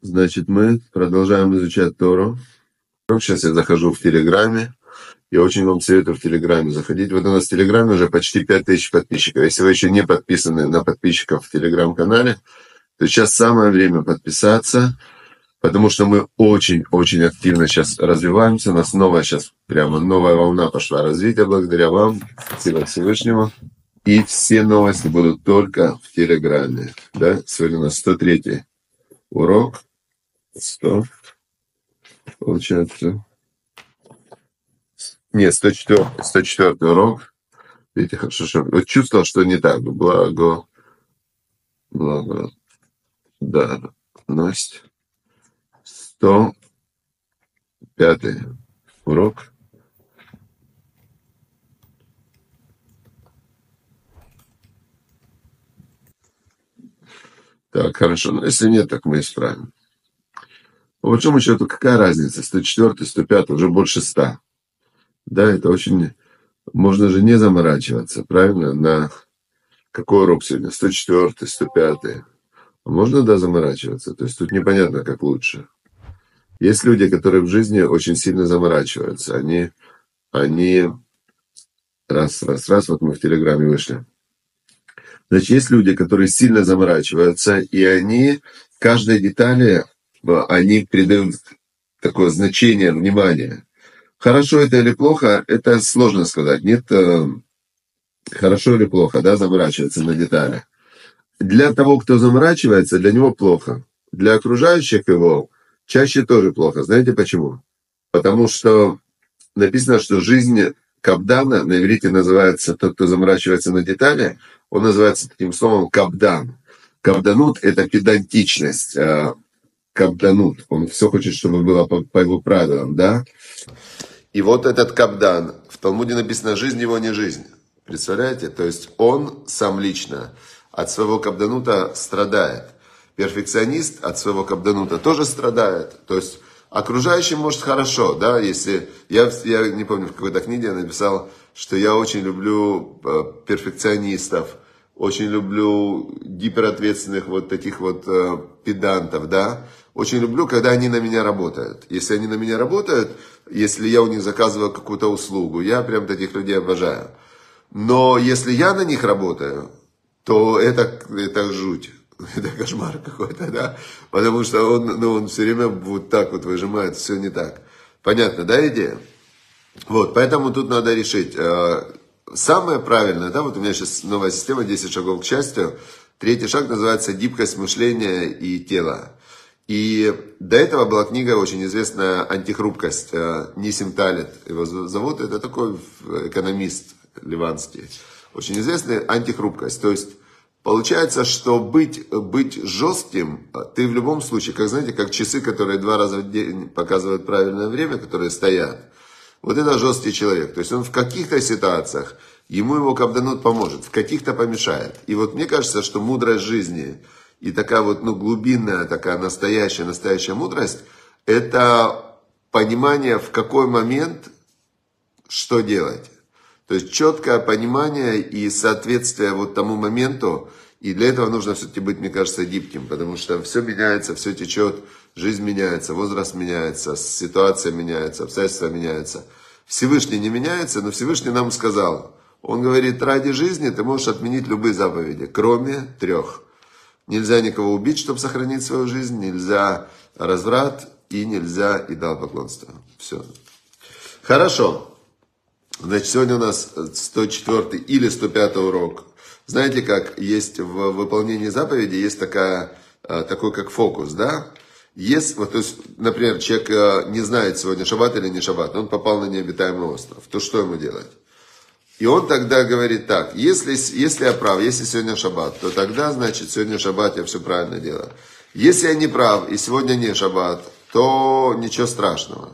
Значит, мы продолжаем изучать Тору. Сейчас я захожу в Телеграме. Я очень вам советую в Телеграме заходить. Вот у нас в Телеграме уже почти 5000 подписчиков. Если вы еще не подписаны на подписчиков в Телеграм-канале, то сейчас самое время подписаться, потому что мы очень-очень активно сейчас развиваемся. У нас новая сейчас, прямо новая волна пошла развития благодаря вам. Спасибо Всевышнему. И все новости будут только в Телеграме. Да? Сегодня у нас 103 урок. 100. Получается. Нет, 104, 104 урок. Видите, хорошо, что... Вот чувствовал, что не так. Благо... Благо... Да, Настя. 105 урок. Так, хорошо. Но если нет, так мы исправим. По большому счету, какая разница? 104, 105, уже больше 100. Да, это очень... Можно же не заморачиваться, правильно? На какой урок сегодня? 104, 105. А можно, да, заморачиваться? То есть тут непонятно, как лучше. Есть люди, которые в жизни очень сильно заморачиваются. Они, они раз, раз, раз, вот мы в Телеграме вышли. Значит, есть люди, которые сильно заморачиваются, и они каждой детали, они придают такое значение, внимание. Хорошо это или плохо, это сложно сказать. Нет, э, хорошо или плохо, да, заморачиваться на детали. Для того, кто заморачивается, для него плохо. Для окружающих его чаще тоже плохо. Знаете почему? Потому что написано, что жизнь Кабдана на иврите называется, тот, кто заморачивается на детали, он называется таким словом кабдан. Кабданут – это педантичность. А кабданут. Он все хочет, чтобы было по, по его правилам, да? И вот этот кабдан, в Талмуде написано «жизнь его не жизнь». Представляете? То есть он сам лично от своего кабданута страдает. Перфекционист от своего кабданута тоже страдает. То есть окружающим может хорошо, да, если... Я, я не помню, в какой-то книге я написал, что я очень люблю э, перфекционистов, очень люблю гиперответственных вот таких вот э, педантов, да. Очень люблю, когда они на меня работают. Если они на меня работают, если я у них заказываю какую-то услугу, я прям таких людей обожаю. Но если я на них работаю, то это, это жуть. Это кошмар какой-то, да? Потому что он, ну, он все время вот так вот выжимает, все не так. Понятно, да, идея? Вот, поэтому тут надо решить. Э, самое правильное, да, вот у меня сейчас новая система, 10 шагов к счастью. Третий шаг называется гибкость мышления и тела. И до этого была книга очень известная «Антихрупкость». Э, Нисим Талит его зовут. Это такой экономист ливанский. Очень известный «Антихрупкость». То есть Получается, что быть, быть жестким, ты в любом случае, как знаете, как часы, которые два раза в день показывают правильное время, которые стоят. Вот это жесткий человек. То есть он в каких-то ситуациях, ему его кабданут поможет, в каких-то помешает. И вот мне кажется, что мудрость жизни и такая вот ну, глубинная, такая настоящая, настоящая мудрость, это понимание, в какой момент что делать. То есть четкое понимание и соответствие вот тому моменту. И для этого нужно все-таки быть, мне кажется, гибким, потому что все меняется, все течет, жизнь меняется, возраст меняется, ситуация меняется, обстоятельства меняются. Всевышний не меняется, но Всевышний нам сказал, он говорит, ради жизни ты можешь отменить любые заповеди, кроме трех. Нельзя никого убить, чтобы сохранить свою жизнь, нельзя разврат и нельзя идолопоклонство. Все. Хорошо. Значит, сегодня у нас 104 или 105 урок. Знаете, как есть в выполнении заповеди, есть такая, э, такой как фокус, да? Есть, вот, то есть, например, человек э, не знает сегодня шаббат или не шаббат, он попал на необитаемый остров, то что ему делать? И он тогда говорит так, если, если я прав, если сегодня шаббат, то тогда, значит, сегодня шаббат, я все правильно делаю. Если я не прав, и сегодня не шаббат, то ничего страшного.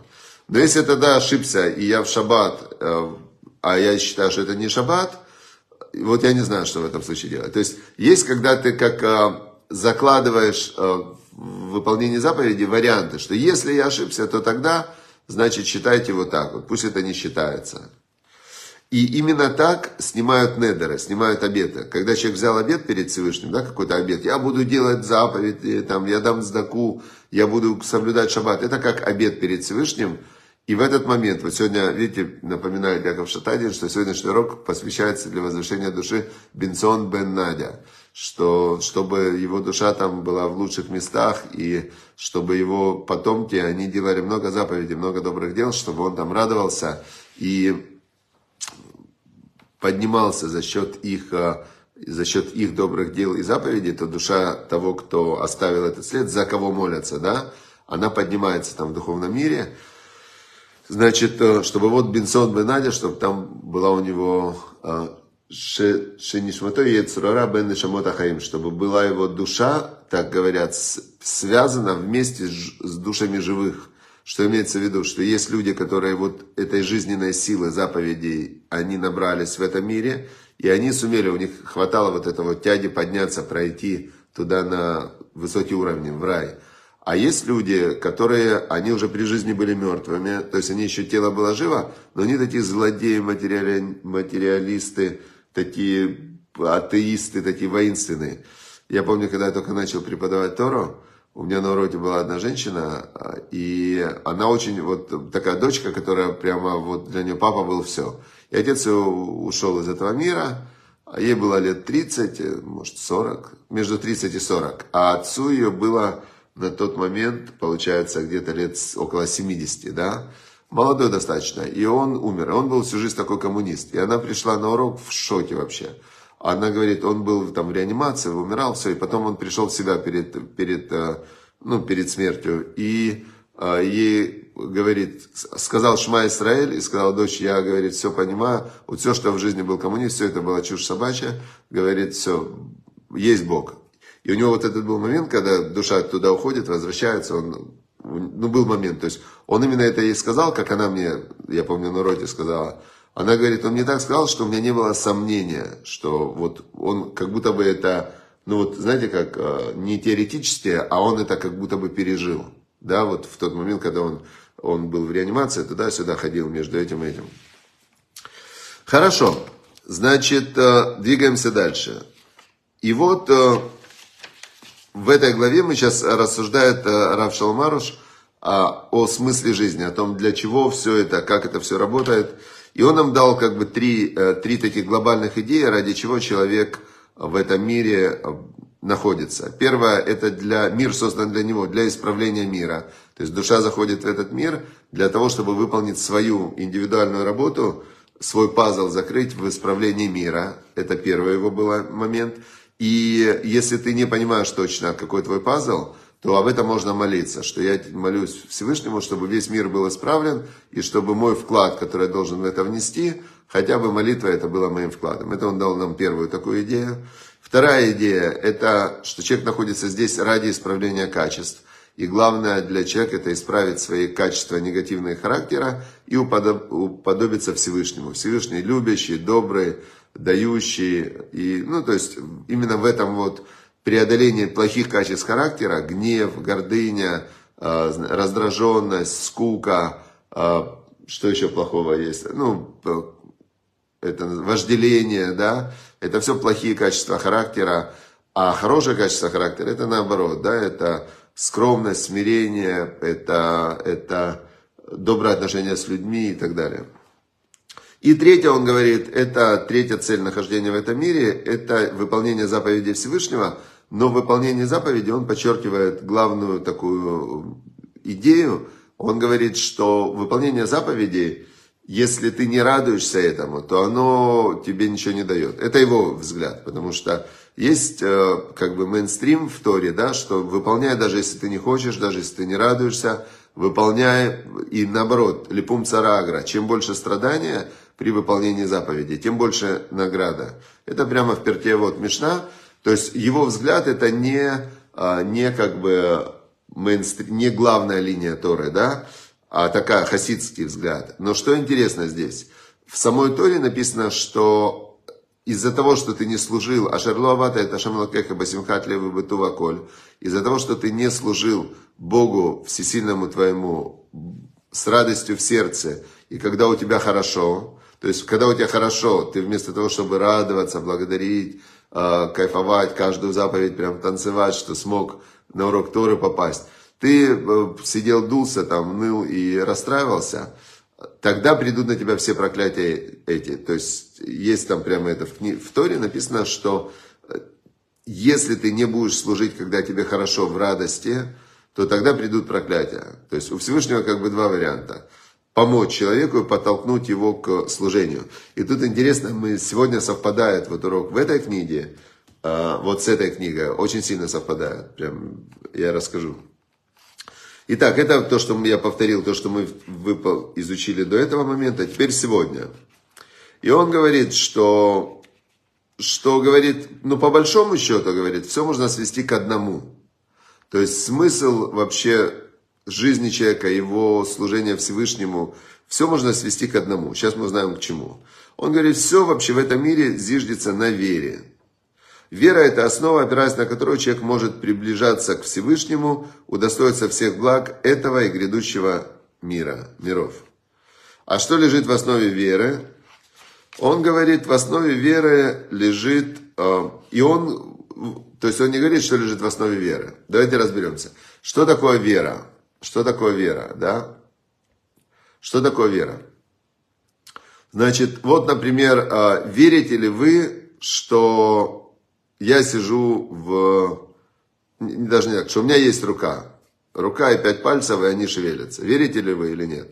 Но если тогда ошибся, и я в шаббат, э, а я считаю, что это не шаббат, вот я не знаю, что в этом случае делать. То есть, есть, когда ты как э, закладываешь э, в выполнение заповеди варианты, что если я ошибся, то тогда, значит, считайте вот так вот, пусть это не считается. И именно так снимают недеры, снимают обеты. Когда человек взял обет перед Всевышним, да, какой-то обет, я буду делать заповеди, там, я дам сдаку, я буду соблюдать шаббат. Это как обет перед Всевышним. И в этот момент, вот сегодня, видите, напоминает Яков Шатадин, что сегодняшний урок посвящается для возвышения души Бенсон бен Надя что чтобы его душа там была в лучших местах, и чтобы его потомки, они делали много заповедей, много добрых дел, чтобы он там радовался и поднимался за счет их, э, за счет их добрых дел и заповедей, то душа того, кто оставил этот след, за кого молятся, да, она поднимается там в духовном мире, Значит, э, чтобы вот Бенсон Бенадя, чтобы там была у него э, Шенишмато Ецурара Бен Нешамот Ахаим, чтобы была его душа, так говорят, связана вместе с душами живых. Что имеется в виду, что есть люди, которые вот этой жизненной силы заповедей, они набрались в этом мире, и они сумели, у них хватало вот этого тяги подняться, пройти туда на высокие уровни, в рай. А есть люди, которые, они уже при жизни были мертвыми, то есть они еще тело было живо, но они такие злодеи, материали, материалисты, такие атеисты, такие воинственные. Я помню, когда я только начал преподавать Тору, у меня на уроке была одна женщина, и она очень, вот такая дочка, которая прямо, вот для нее папа был все. И отец ее ушел из этого мира, а ей было лет 30, может 40, между 30 и 40. А отцу ее было на тот момент, получается, где-то лет около 70, да молодой достаточно, и он умер. Он был всю жизнь такой коммунист. И она пришла на урок в шоке вообще. Она говорит, он был там в реанимации, умирал, все, и потом он пришел в себя перед, перед, э, ну, перед смертью. И э, ей говорит, сказал Шма Исраэль, и сказал, дочь, я, говорит, все понимаю, вот все, что в жизни был коммунист, все это было чушь собачья, говорит, все, есть Бог. И у него вот этот был момент, когда душа туда уходит, возвращается, он ну, был момент, то есть он именно это ей сказал, как она мне, я помню, на роте сказала. Она говорит, он мне так сказал, что у меня не было сомнения, что вот он как будто бы это, ну вот знаете, как э, не теоретически, а он это как будто бы пережил. Да, вот в тот момент, когда он, он был в реанимации, туда-сюда ходил между этим и этим. Хорошо, значит, э, двигаемся дальше. И вот э, в этой главе мы сейчас рассуждает э, Рав Шалмаруш а, о смысле жизни, о том, для чего все это, как это все работает. И он нам дал как бы три, э, три таких глобальных идеи, ради чего человек в этом мире э, находится. Первое, это для, мир создан для него, для исправления мира. То есть душа заходит в этот мир для того, чтобы выполнить свою индивидуальную работу, свой пазл закрыть в исправлении мира. Это первый его был момент. И если ты не понимаешь точно, какой твой пазл, то об этом можно молиться, что я молюсь Всевышнему, чтобы весь мир был исправлен, и чтобы мой вклад, который я должен в это внести, хотя бы молитва это было моим вкладом. Это он дал нам первую такую идею. Вторая идея, это что человек находится здесь ради исправления качеств. И главное для человека это исправить свои качества негативные характера и уподобиться Всевышнему. Всевышний любящий, добрый, дающий. И, ну, то есть именно в этом вот преодолении плохих качеств характера, гнев, гордыня, э, раздраженность, скука, э, что еще плохого есть? Ну, это вожделение, да, это все плохие качества характера, а хорошее качество характера это наоборот, да, это скромность, смирение, это, это доброе отношение с людьми и так далее. И третье, он говорит, это третья цель нахождения в этом мире, это выполнение заповедей Всевышнего, но в выполнении заповеди он подчеркивает главную такую идею, он говорит, что выполнение заповедей, если ты не радуешься этому, то оно тебе ничего не дает. Это его взгляд, потому что есть э, как бы мейнстрим в Торе, да, что выполняй, даже если ты не хочешь, даже если ты не радуешься, выполняй, и наоборот, липум царагра, чем больше страдания, при выполнении заповедей, тем больше награда. Это прямо в перте вот Мишна. То есть его взгляд это не, а, не как бы не главная линия Торы, да, а такая хасидский взгляд. Но что интересно здесь? В самой Торе написано, что из-за того, что ты не служил, Ашерлу Авата это Шамалакеха Басимхат Левы Бетуваколь, из-за того, что ты не служил Богу Всесильному твоему с радостью в сердце, и когда у тебя хорошо, То есть, когда у тебя хорошо, ты вместо того, чтобы радоваться, благодарить, э, кайфовать, каждую заповедь прям танцевать, что смог на урок Торы попасть, ты э, сидел, дулся там, ныл и расстраивался, тогда придут на тебя все проклятия эти. То есть, есть там прямо это в, кни... в Торе написано, что э, если ты не будешь служить, когда тебе хорошо в радости, то тогда придут проклятия. То есть у Всевышнего как бы два варианта. Помочь человеку и подтолкнуть его к служению. И тут интересно, мы сегодня совпадает вот урок в этой книге, а, вот с этой книгой, очень сильно совпадает. Прям я расскажу. Итак, это то, что я повторил, то, что мы выпал, изучили до этого момента, теперь сегодня. И он говорит, что, что говорит, ну по большому счету, говорит, все можно свести к одному. То есть смысл вообще жизни человека, его служения Всевышнему, все можно свести к одному. Сейчас мы узнаем к чему. Он говорит, все вообще в этом мире зиждется на вере. Вера – это основа, опираясь на которую человек может приближаться к Всевышнему, удостоиться всех благ этого и грядущего мира, миров. А что лежит в основе веры? Он говорит, в основе веры лежит, э, и он то есть он не говорит, что лежит в основе веры. Давайте разберемся. Что такое вера? Что такое вера, да? Что такое вера? Значит, вот, например, а, верите ли вы, что я сижу в... Даже не так, что у меня есть рука. Рука и пять пальцев, и они шевелятся. Верите ли вы или нет?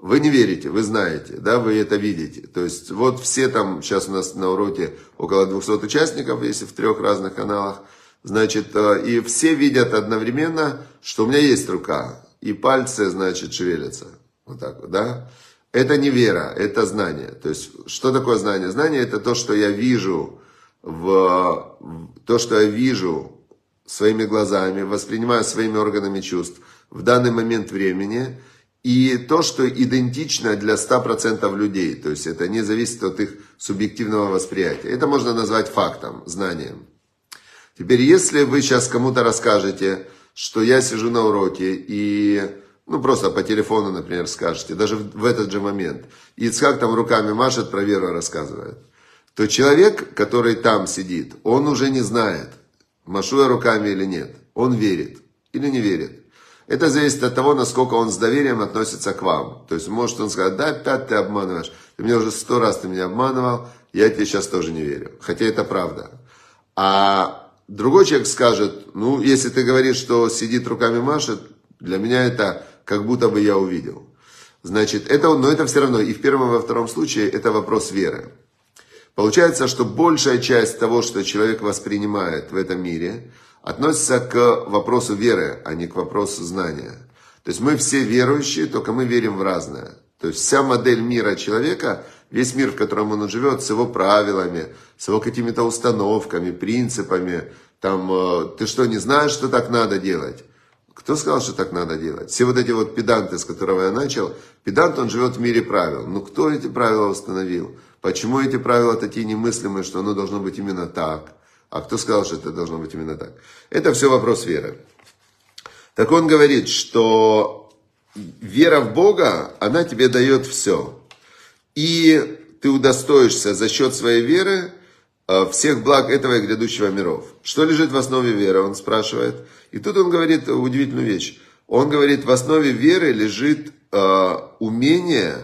Вы не верите, вы знаете, да, вы это видите. То есть вот все там, сейчас у нас на уроке около 200 участников, если в трех разных каналах, значит, э, и все видят одновременно, что у меня есть рука, и пальцы, значит, шевелятся. Вот так вот, да. Это не вера, это знание. То есть, что такое знание? Знание это то, что я вижу в, то, что я вижу своими глазами, воспринимаю своими органами чувств в данный момент времени – и то, что идентично для 100% людей, то есть это не зависит от их субъективного восприятия. Это можно назвать фактом, знанием. Теперь, если вы сейчас кому-то расскажете, что я сижу на уроке и, ну, просто по телефону, например, скажете, даже в этот же момент, и Ицхак там руками машет, про веру рассказывает, то человек, который там сидит, он уже не знает, машу я руками или нет. Он верит или не верит. Это зависит от того, насколько он с доверием относится к вам. То есть может он сказать, да, опять ты обманываешь. Ты меня уже сто раз ты меня обманывал, я тебе сейчас тоже не верю. Хотя это правда. А другой человек скажет, ну, если ты говоришь, что сидит руками машет, для меня это как будто бы я увидел. Значит, это, но это все равно и в первом, и во втором случае это вопрос веры. Получается, что большая часть того, что человек воспринимает в этом мире, относится к вопросу веры, а не к вопросу знания. То есть мы все верующие, только мы верим в разное. То есть вся модель мира человека, весь мир, в котором он живет, с его правилами, с его какими-то установками, принципами, там, э, ты что, не знаешь, что так надо делать? Кто сказал, что так надо делать? Все вот эти вот педанты, с которого я начал, педант, он живет в мире правил. Ну, кто эти правила установил? Почему эти правила такие немыслимые, что оно должно быть именно так? А кто сказал, что это должно быть именно так? Это все вопрос веры. Так он говорит, что вера в Бога, она тебе дает все. И ты удостоишься за счет своей веры э, всех благ этого и грядущего миров. Что лежит в основе веры, он спрашивает. И тут он говорит удивительную вещь. Он говорит, в основе веры лежит э, умение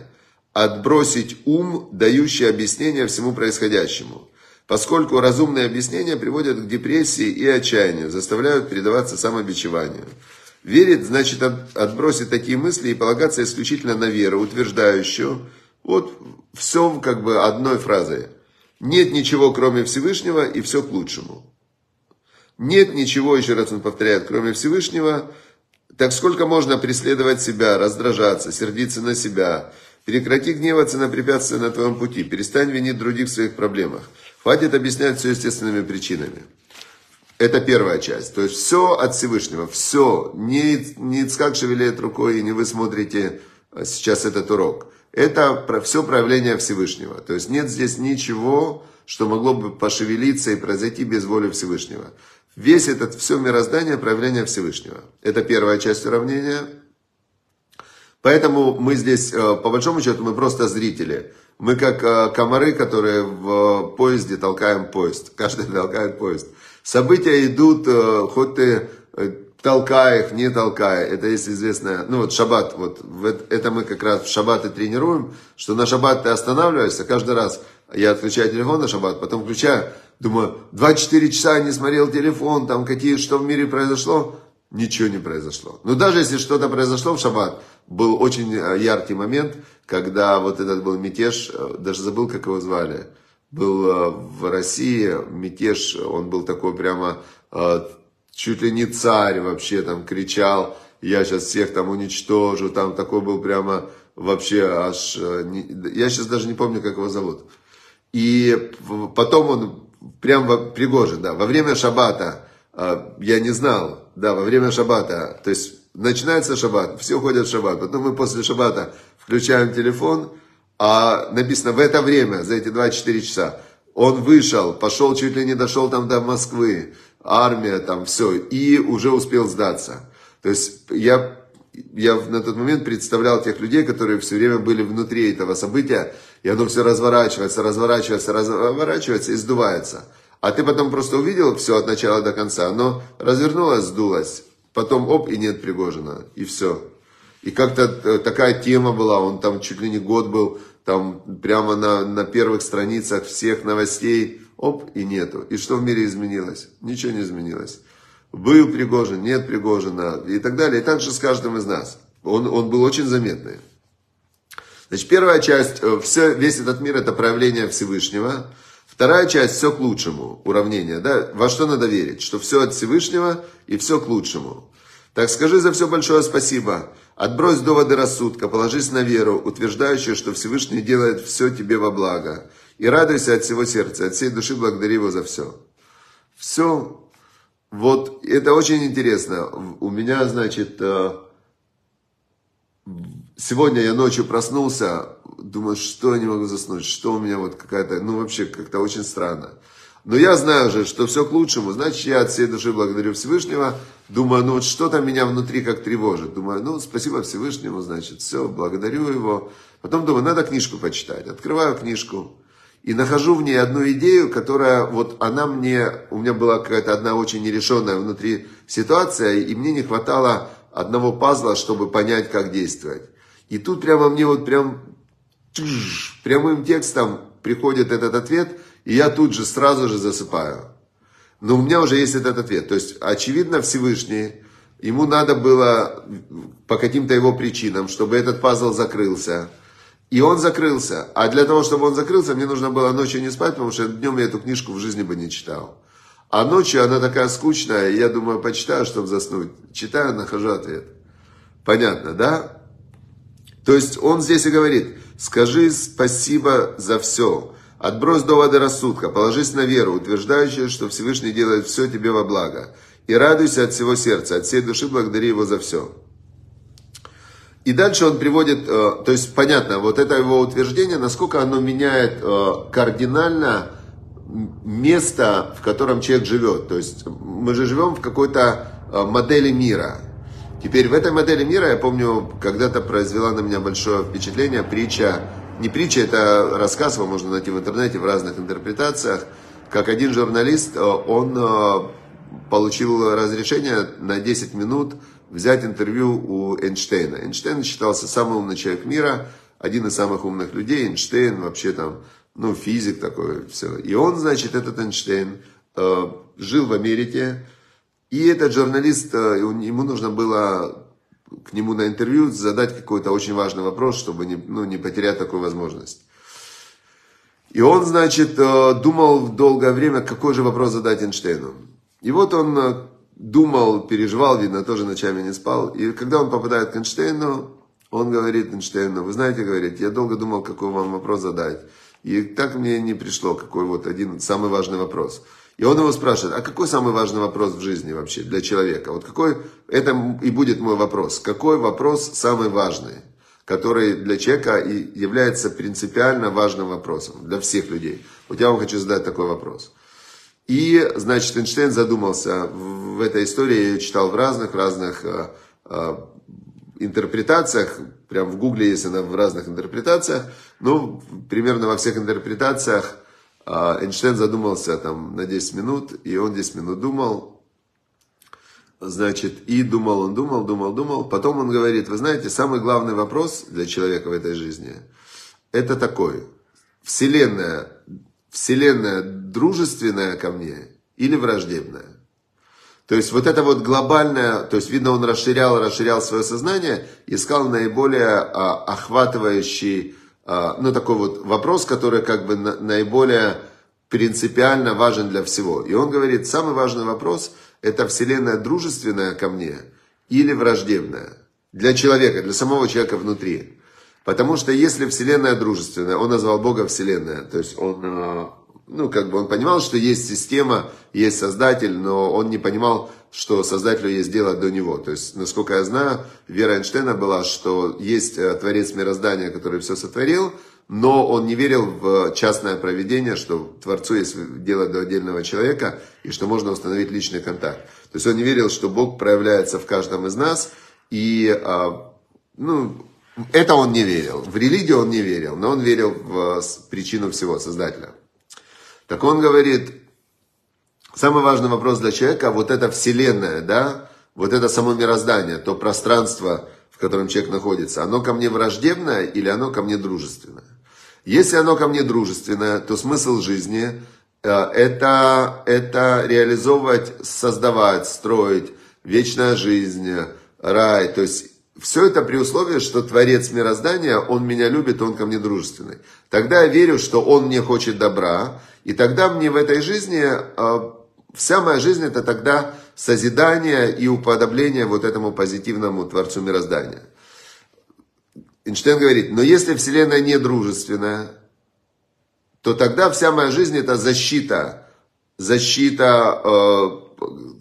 отбросить ум, дающий объяснение всему происходящему поскольку разумные объяснения приводят к депрессии и отчаянию, заставляют передаваться самобичеванию. Верить значит отбросить такие мысли и полагаться исключительно на веру, утверждающую, вот все как бы одной фразой. Нет ничего, кроме Всевышнего, и все к лучшему. Нет ничего, еще раз он повторяет, кроме Всевышнего. Так сколько можно преследовать себя, раздражаться, сердиться на себя, прекрати гневаться на препятствия на твоем пути, перестань винить других в своих проблемах. Хватит объяснять все естественными причинами. Это первая часть. То есть все от Всевышнего. Все. Не, не Ицкак шевелит рукой, и не вы смотрите э, сейчас этот урок. Это все проявление Всевышнего. То есть нет здесь ничего, что могло бы пошевелиться и произойти без воли Всевышнего. Весь этот, все мироздание проявление Всевышнего. Это первая часть уравнения. Поэтому мы здесь, э, по большому счету, мы просто зрители. Мы как э, комары, которые в поезде толкаем поезд. Каждый толкает поезд. События идут, э, хоть ты толкай их, не толкай. Это есть известное, ну вот шаббат, вот это мы как раз в шаббат и тренируем, что на шаббат ты останавливаешься, каждый раз я отключаю телефон на шаббат, потом включаю, думаю, 24 часа не смотрел телефон, там какие, что в мире произошло, ничего не произошло. Но даже если что-то произошло в шаббат, был очень э, яркий момент, когда вот этот был мятеж, э, даже забыл, как его звали, был э, в России мятеж, он был такой прямо чуть ли не царь вообще там кричал, я сейчас всех там уничтожу, там такой был прямо вообще аж, я сейчас даже не помню, как его зовут. И потом он прям Пригожин, да, во время шаббата, я не знал, да, во время шаббата, то есть начинается шаббат, все ходят в шаббат, потом мы после шаббата включаем телефон, а написано в это время, за эти 24 часа, он вышел, пошел, чуть ли не дошел там до Москвы, армия там, все, и уже успел сдаться. То есть я, я на тот момент представлял тех людей, которые все время были внутри этого события, и оно все разворачивается, разворачивается, разворачивается и сдувается. А ты потом просто увидел все от начала до конца, оно развернулось, сдулось, потом оп, и нет Пригожина, и все. И как-то э, такая тема была, он там чуть ли не год был, там прямо на, на первых страницах всех новостей, оп, и нету. И что в мире изменилось? Ничего не изменилось. Был Пригожин, нет Пригожина и так далее. И так же с каждым из нас. Он, он был очень заметный. Значит, первая часть, э, все, весь этот мир это проявление Всевышнего. Вторая часть, все к лучшему, уравнение. Да? Во что надо верить? Что все от Всевышнего и все к лучшему. Так скажи за все большое спасибо. Отбрось доводы рассудка, положись на веру, утверждающую, что Всевышний делает все тебе во благо. И радуйся от всего сердца, от всей души благодари его за все. Все. Вот это очень интересно. У меня, значит, э, сегодня я ночью проснулся, думаю, что я не могу заснуть, что у меня вот какая-то, ну вообще как-то очень странно. Но я знаю же, что все к лучшему. Значит, я от всей души благодарю Всевышнего. Думаю, ну вот что-то меня внутри как тревожит. Думаю, ну спасибо Всевышнему, значит, все, благодарю его. Потом думаю, надо книжку почитать. Открываю книжку и нахожу в ней одну идею, которая вот она мне, у меня была какая-то одна очень нерешенная внутри ситуация, и мне не хватало одного пазла, чтобы понять, как действовать. И тут прямо мне вот прям прямым текстом приходит этот ответ – и я тут же сразу же засыпаю. Но у меня уже есть этот ответ. То есть, очевидно, Всевышний, ему надо было по каким-то его причинам, чтобы этот пазл закрылся. И он закрылся. А для того, чтобы он закрылся, мне нужно было ночью не спать, потому что днем я эту книжку в жизни бы не читал. А ночью она такая скучная, я думаю, почитаю, чтобы заснуть. Читаю, нахожу ответ. Понятно, да? То есть он здесь и говорит, скажи спасибо за все. Отбрось доводы рассудка, положись на веру, утверждающую, что Всевышний делает все тебе во благо. И радуйся от всего сердца, от всей души благодари его за все. И дальше он приводит, э, то есть понятно, вот это его утверждение, насколько оно меняет э, кардинально место, в котором человек живет. То есть мы же живем в какой-то э, модели мира. Теперь в этой модели мира, я помню, когда-то произвела на меня большое впечатление притча не притча, это рассказ, его можно найти в интернете в разных интерпретациях, как один журналист, он получил разрешение на 10 минут взять интервью у Эйнштейна. Эйнштейн считался самым умным человек мира, один из самых умных людей, Эйнштейн вообще там, ну, физик такой, все. И он, значит, этот Эйнштейн э, жил в Америке, и этот журналист, ему нужно было к нему на интервью, задать какой-то очень важный вопрос, чтобы не, ну, не потерять такую возможность. И он, значит, э, думал долгое время, какой же вопрос задать Эйнштейну. И вот он э, думал, переживал, видно, тоже ночами не спал. И когда он попадает к Эйнштейну, он говорит Эйнштейну, вы знаете, говорит, я долго думал, какой вам вопрос задать. И так мне не пришло, какой вот один самый важный вопрос. И он его спрашивает, а какой самый важный вопрос в жизни вообще для человека? Вот какой, это и будет мой вопрос. Какой вопрос самый важный, который для человека и является принципиально важным вопросом для всех людей? Вот я вам хочу задать такой вопрос. И, значит, Эйнштейн задумался в этой истории, я читал в разных, разных э, э, интерпретациях, прям в гугле есть она в разных интерпретациях, ну, примерно во всех интерпретациях а, Эйнштейн задумался там на 10 минут, и он 10 минут думал, значит, и думал, он думал, думал, думал, потом он говорит, вы знаете, самый главный вопрос для человека в этой жизни, это такой, Вселенная, Вселенная дружественная ко мне или враждебная? То есть вот это вот глобальное, то есть видно, он расширял, расширял свое сознание, искал наиболее а, охватывающий, а, ну такой вот вопрос, который как бы на, наиболее принципиально важен для всего. И он говорит, самый важный вопрос, это Вселенная дружественная ко мне или враждебная? Для человека, для самого человека внутри. Потому что если Вселенная дружественная, он назвал Бога Вселенная, то есть он а, ну, как бы он понимал, что есть система, есть создатель, но он не понимал, что создателю есть дело до него. То есть, насколько я знаю, вера Эйнштейна была, что есть э, творец мироздания, который все сотворил, но он не верил в частное проведение, что Творцу есть дело до отдельного человека, и что можно установить личный контакт. То есть он не верил, что Бог проявляется в каждом из нас, и а, ну, это он не верил. В религию он не верил, но он верил в причину всего, Создателя. Так он говорит, самый важный вопрос для человека, вот эта вселенная, да, вот это само мироздание, то пространство, в котором человек находится, оно ко мне враждебное или оно ко мне дружественное? Если оно ко мне дружественное, то смысл жизни э, это, это реализовывать, создавать, строить, вечная жизнь, рай, то есть все это при условии, что Творец мироздания, Он меня любит, Он ко мне дружественный. Тогда я верю, что Он мне хочет добра, и тогда мне в этой жизни, а, вся моя жизнь это тогда созидание и уподобление вот этому позитивному Творцу мироздания. Эйнштейн говорит, но если Вселенная не дружественная, то тогда вся моя жизнь это защита, защита, э,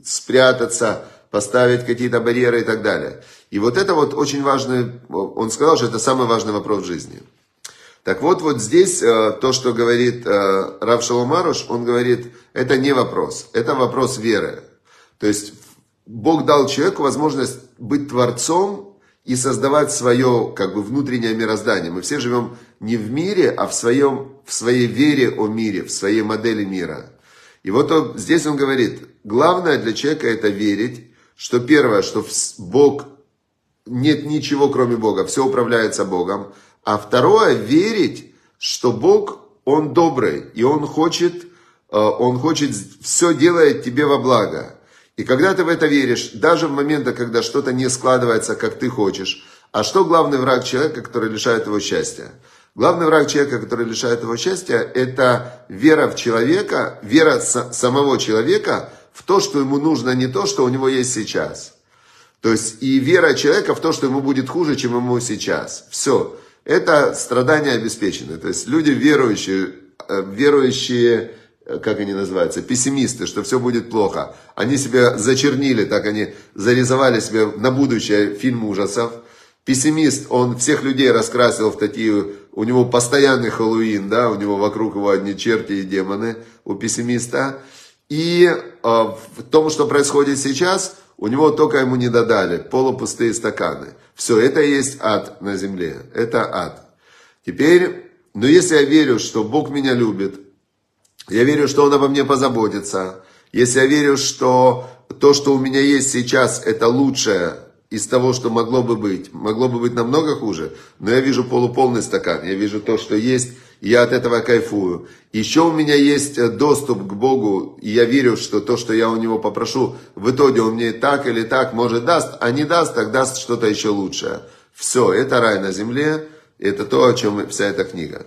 спрятаться, поставить какие-то барьеры и так далее. И вот это вот очень важный, он сказал, что это самый важный вопрос в жизни. Так вот, вот здесь э, то, что говорит э, Рав Шаломаруш, он говорит, это не вопрос, это вопрос веры. То есть Бог дал человеку возможность быть творцом и создавать свое как бы внутреннее мироздание. Мы все живем не в мире, а в, своем, в своей вере о мире, в своей модели мира. И вот здесь он говорит, главное для человека это верить, что первое, что Бог, нет ничего кроме Бога, все управляется Богом. А второе, верить, что Бог, Он добрый, и Он хочет, э, Он хочет, все делает тебе во благо. И когда ты в это веришь, даже в моменты, когда что-то не складывается, как ты хочешь, а что главный враг человека, который лишает его счастья? Главный враг человека, который лишает его счастья, это вера в человека, вера самого человека в то, что ему нужно не то, что у него есть сейчас. То есть и вера человека в то, что ему будет хуже, чем ему сейчас. Все это страдания обеспечены. То есть люди верующие, э, верующие, э, как они называются, пессимисты, что все будет плохо. Они себя зачернили, так они зарисовали себе на будущее фильм ужасов. Пессимист, он всех людей раскрасил в такие, у него постоянный Хэллоуин, да, у него вокруг его одни черти и демоны, у пессимиста. И э, в том, что происходит сейчас, у него только ему не додали полупустые стаканы. Все, это и есть ад на земле. Это ад. Теперь, но если я верю, что Бог меня любит, я верю, что Он обо мне позаботится, если я верю, что то, что у меня есть сейчас, это лучшее из того, что могло бы быть, могло бы быть намного хуже, но я вижу полуполный стакан, я вижу то, что есть, я от этого кайфую. Еще у меня есть э, доступ к Богу, и я верю, что то, что я у Него попрошу, в итоге Он мне так или так, может, даст, а не даст, так даст что-то еще лучшее. Все, это рай на земле, это то, о чем вся эта книга.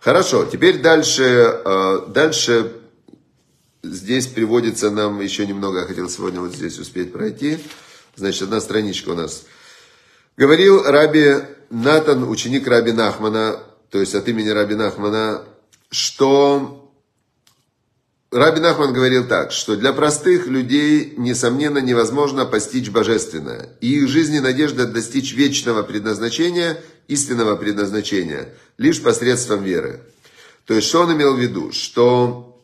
Хорошо, теперь дальше, э, дальше здесь приводится нам еще немного, я хотел сегодня вот здесь успеть пройти. Значит, одна страничка у нас. Говорил Раби Натан, ученик Раби Нахмана, то есть от имени Раби Нахмана, что Раби Нахман говорил так, что для простых людей, несомненно, невозможно постичь божественное. И их жизни надежда достичь вечного предназначения, истинного предназначения, лишь посредством веры. То есть, что он имел в виду? Что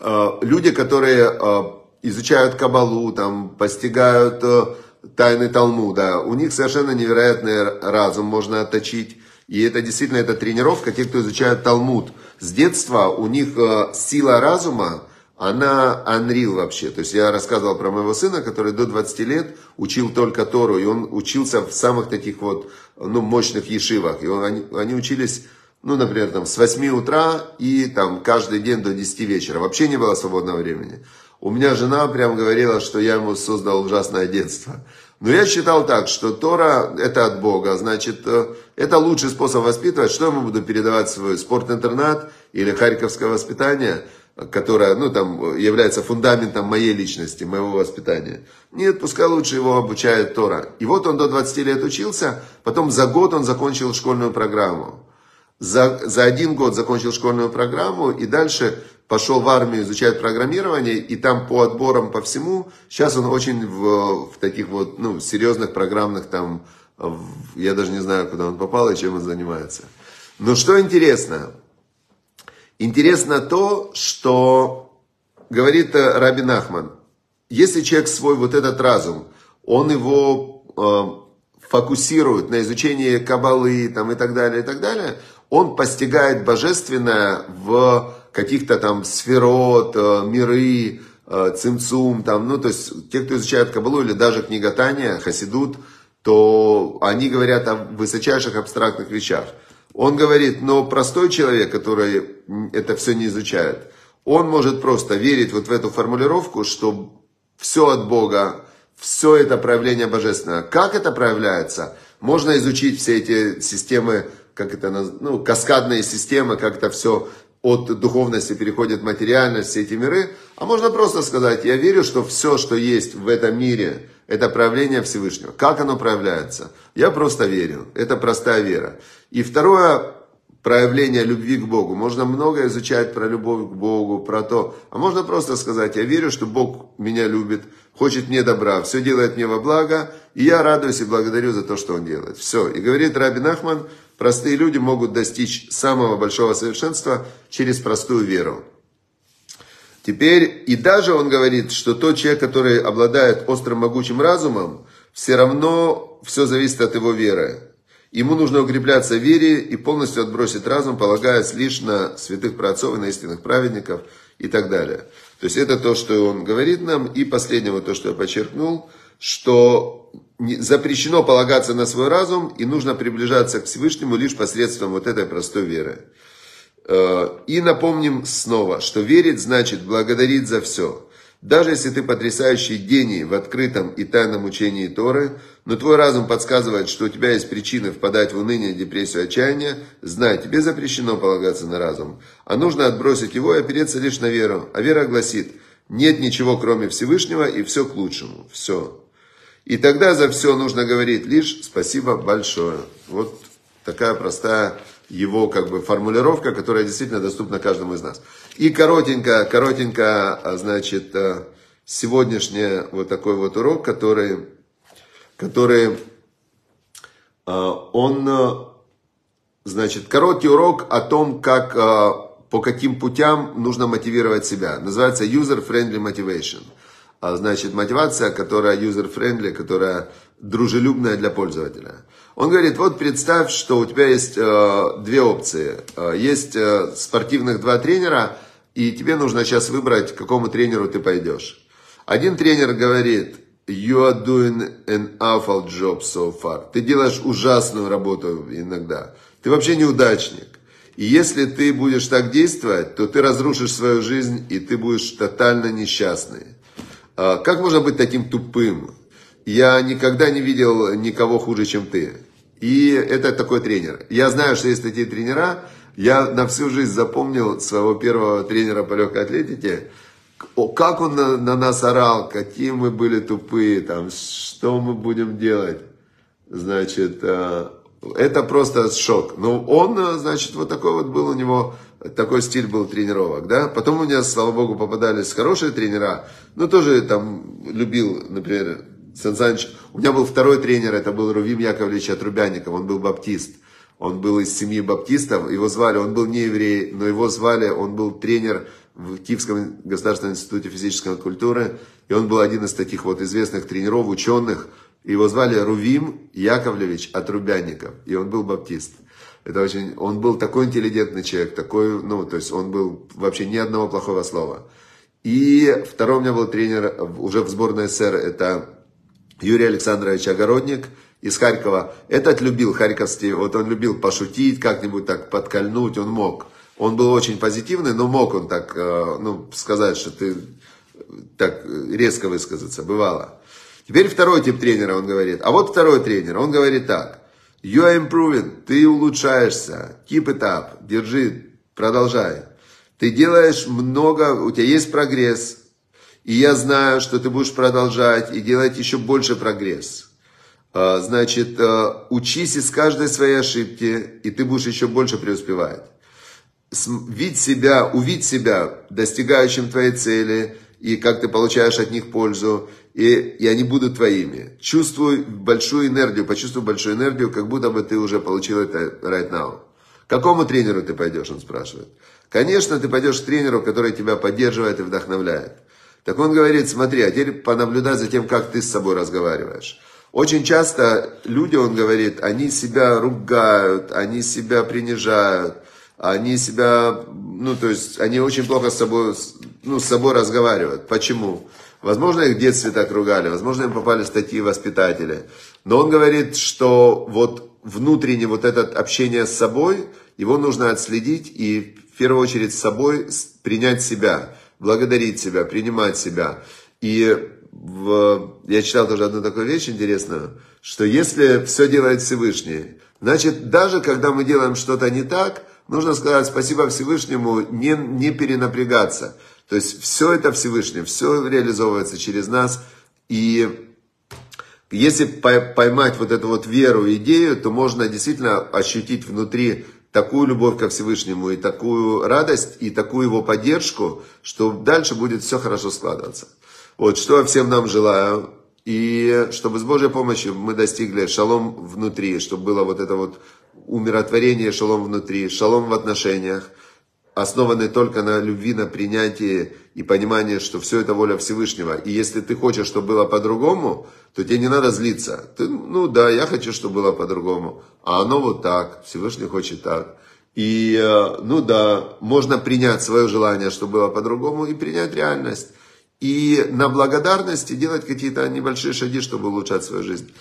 э, люди, которые э, изучают Кабалу, там, постигают э, тайны Талмуда, у них совершенно невероятный разум можно отточить. И это действительно это тренировка, те, кто изучает Талмуд. С детства у них э, сила разума, она unreal вообще. То есть я рассказывал про моего сына, который до 20 лет учил только Тору, и он учился в самых таких вот ну, мощных ешивах. И он, они, они учились, ну, например, там, с 8 утра и там каждый день до 10 вечера. Вообще не было свободного времени. У меня жена прям говорила, что я ему создал ужасное детство. Но я считал так, что Тора это от Бога, значит, э, это лучший способ воспитывать. Что я ему буду передавать свой спорт-интернат или харьковское воспитание, которое, ну, там, является фундаментом моей личности, моего воспитания. Нет, пускай лучше его обучает Тора. И вот он до 20 лет учился, потом за год он закончил школьную программу. За, за один год закончил школьную программу и дальше пошел в армию изучать программирование, и там по отборам по всему, сейчас он очень в, в таких вот, ну, серьезных программных там, в, я даже не знаю, куда он попал и чем он занимается. Но что интересно? Интересно то, что говорит э, Раби Нахман, если человек свой вот этот разум, он его э, фокусирует на изучении кабалы там, и так далее, и так далее, он постигает божественное в каких-то там сферот, э, миры, э, цимцум, там, ну, то есть, те, кто изучает Кабалу или даже книготания, хасидут, то они говорят о высочайших абстрактных вещах. Он говорит, но простой человек, который это все не изучает, он может просто верить вот в эту формулировку, что все от Бога, все это проявление божественного. Как это проявляется? Можно изучить все эти системы, как это, ну, каскадные системы, как это все от духовности переходит материальность, все эти миры. А можно просто сказать, я верю, что все, что есть в этом мире, это проявление Всевышнего. Как оно проявляется? Я просто верю. Это простая вера. И второе проявление любви к Богу. Можно много изучать про любовь к Богу, про то. А можно просто сказать, я верю, что Бог меня любит, хочет мне добра, все делает мне во благо, и я радуюсь и благодарю за то, что Он делает. Все. И говорит Раби Нахман, Простые люди могут достичь самого большого совершенства через простую веру. Теперь, и даже он говорит, что тот человек, который обладает острым могучим разумом, все равно все зависит от его веры. Ему нужно укрепляться в вере и полностью отбросить разум, полагаясь лишь на святых праотцов и на истинных праведников и так далее. То есть это то, что он говорит нам. И последнего, то, что я подчеркнул, что запрещено полагаться на свой разум, и нужно приближаться к Всевышнему лишь посредством вот этой простой веры. Э, и напомним снова, что верить значит благодарить за все. Даже если ты потрясающий гений в открытом и тайном учении Торы, но твой разум подсказывает, что у тебя есть причины впадать в уныние, депрессию, отчаяние, знай, тебе запрещено полагаться на разум, а нужно отбросить его и опереться лишь на веру. А вера гласит, нет ничего кроме Всевышнего и все к лучшему. Все. И тогда за все нужно говорить лишь спасибо большое. Вот такая простая его как бы формулировка, которая действительно доступна каждому из нас. И коротенько, коротенько, а, значит, а, сегодняшний вот такой вот урок, который, который а, он, значит, короткий урок о том, как, по каким путям нужно мотивировать себя. Называется User Friendly Motivation. А значит, мотивация, которая user-friendly, которая дружелюбная для пользователя. Он говорит, вот представь, что у тебя есть э, две опции. Э, есть э, спортивных два тренера, и тебе нужно сейчас выбрать, к какому тренеру ты пойдешь. Один тренер говорит, you are doing an awful job so far. Ты делаешь ужасную работу иногда. Ты вообще неудачник. И если ты будешь так действовать, то ты разрушишь свою жизнь, и ты будешь тотально несчастный. А, как можно быть таким тупым? Я никогда не видел никого хуже, чем ты. И это такой тренер. Я знаю, что есть такие тренера. Я на всю жизнь запомнил своего первого тренера по легкой атлетике. Как он на, на нас орал, какие мы были тупые, там, что мы будем делать. Значит, а, это просто шок. Но он, значит, вот такой вот был у него такой стиль был тренировок, да. Потом у меня, слава богу, попадались хорошие тренера, но тоже там любил, например, Сан Саныч. У меня был второй тренер, это был Рувим Яковлевич Отрубяников, он был баптист. Он был из семьи баптистов, его звали, он был не еврей, но его звали, он был тренер в Киевском государственном институте физической культуры, и он был один из таких вот известных тренеров, ученых, Его звали Рувим Яковлевич Отрубянников, и он был баптист. Это очень, он был такой интеллигентный человек, такой, ну, то есть он был вообще ни одного плохого слова. И второй у меня был тренер уже в сборной СССР, это Юрий Александрович Огородник из Харькова. Этот любил харьковский, вот он любил пошутить, как-нибудь так подкольнуть, он мог. Он был очень позитивный, но мог он так, э, ну, сказать, что ты так резко высказаться, бывало. Теперь второй тип тренера, он говорит. А вот второй тренер, он говорит так. You are improving, ты улучшаешься, keep it up, держи, продолжай. Ты делаешь много, у тебя есть прогресс, и я знаю, что ты будешь продолжать и делать еще больше прогресс. А, значит, а, учись из каждой своей ошибки, и ты будешь еще больше преуспевать. Видь себя, увидь себя достигающим твоей цели, и как ты получаешь от них пользу, и, и они будут твоими. Чувствуй большую энергию, почувствуй большую энергию, как будто бы ты уже получил это right now. Какому тренеру ты пойдешь, он спрашивает. Конечно, ты пойдешь к тренеру, который тебя поддерживает и вдохновляет. Так он говорит, смотри, а теперь понаблюдай за тем, как ты с собой разговариваешь. Очень часто люди, он говорит, они себя ругают, они себя принижают, они себя, ну, то есть, они очень плохо с собой, ну, с собой разговаривают. Почему? Возможно, их в детстве так ругали, возможно, им попали статьи воспитатели. Но он говорит, что вот внутреннее вот это общение с собой, его нужно отследить и в первую очередь с собой принять себя, благодарить себя, принимать себя. И в, я читал тоже одну такую вещь интересную, что если все делает Всевышний, значит, даже когда мы делаем что-то не так, нужно сказать спасибо Всевышнему, не, не перенапрягаться. То есть все это Всевышний, все реализовывается через нас. И если поймать вот эту вот веру, идею, то можно действительно ощутить внутри такую любовь ко Всевышнему и такую радость, и такую его поддержку, что дальше будет все хорошо складываться. Вот, что я всем нам желаю. И чтобы с Божьей помощью мы достигли шалом внутри, чтобы было вот это вот умиротворение, шалом внутри, шалом в отношениях, основанный только на любви, на принятии и понимании, что все это воля Всевышнего. И если ты хочешь, чтобы было по-другому, то тебе не надо злиться. Ты, ну да, я хочу, чтобы было по-другому. А оно вот так, Всевышний хочет так. И, э, ну да, можно принять свое желание, чтобы было по-другому, и принять реальность. И на благодарности делать какие-то небольшие шаги, чтобы улучшать свою жизнь.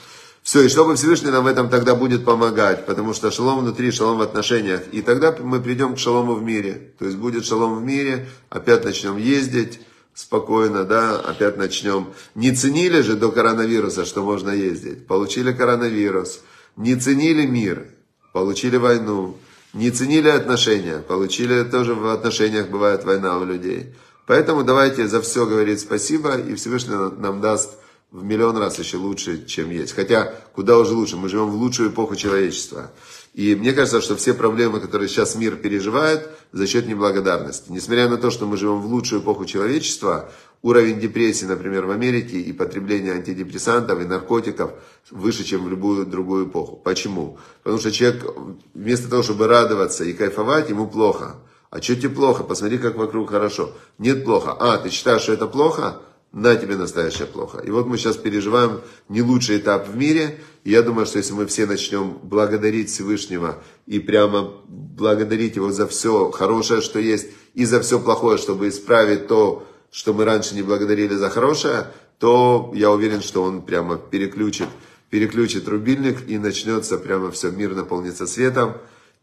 Все, и чтобы Всевышний нам в этом тогда будет помогать, потому что шалом внутри, шалом в отношениях. И тогда мы придем к шалому в мире. То есть будет шалом в мире, опять начнем ездить спокойно, да, опять начнем. Не ценили же до коронавируса, что можно ездить. Получили коронавирус. Не ценили мир, получили войну. Не ценили отношения, получили тоже в отношениях бывает война у людей. Поэтому давайте за все говорить спасибо, и Всевышний нам даст в миллион раз еще лучше, чем есть. Хотя, куда уже лучше, мы живем в лучшую эпоху человечества. И мне кажется, что все проблемы, которые сейчас мир переживает, за счет неблагодарности. Несмотря на то, что мы живем в лучшую эпоху человечества, уровень депрессии, например, в Америке и потребление антидепрессантов и наркотиков выше, чем в любую другую эпоху. Почему? Потому что человек вместо того, чтобы радоваться и кайфовать, ему плохо. А что тебе плохо? Посмотри, как вокруг хорошо. Нет плохо. А, ты считаешь, что это плохо? На тебе настоящее плохо. И вот мы сейчас переживаем не лучший этап в мире. И я думаю, что если мы все начнем благодарить Всевышнего и прямо благодарить Его за все хорошее, что есть, и за все плохое, чтобы исправить то, что мы раньше не благодарили за хорошее, то я уверен, что Он прямо переключит, переключит рубильник и начнется прямо все, мир наполнится светом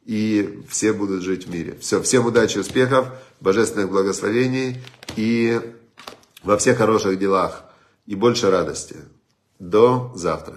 и все будут жить в мире. Все, всем удачи, успехов, божественных благословений и во всех хороших делах и больше радости. До завтра.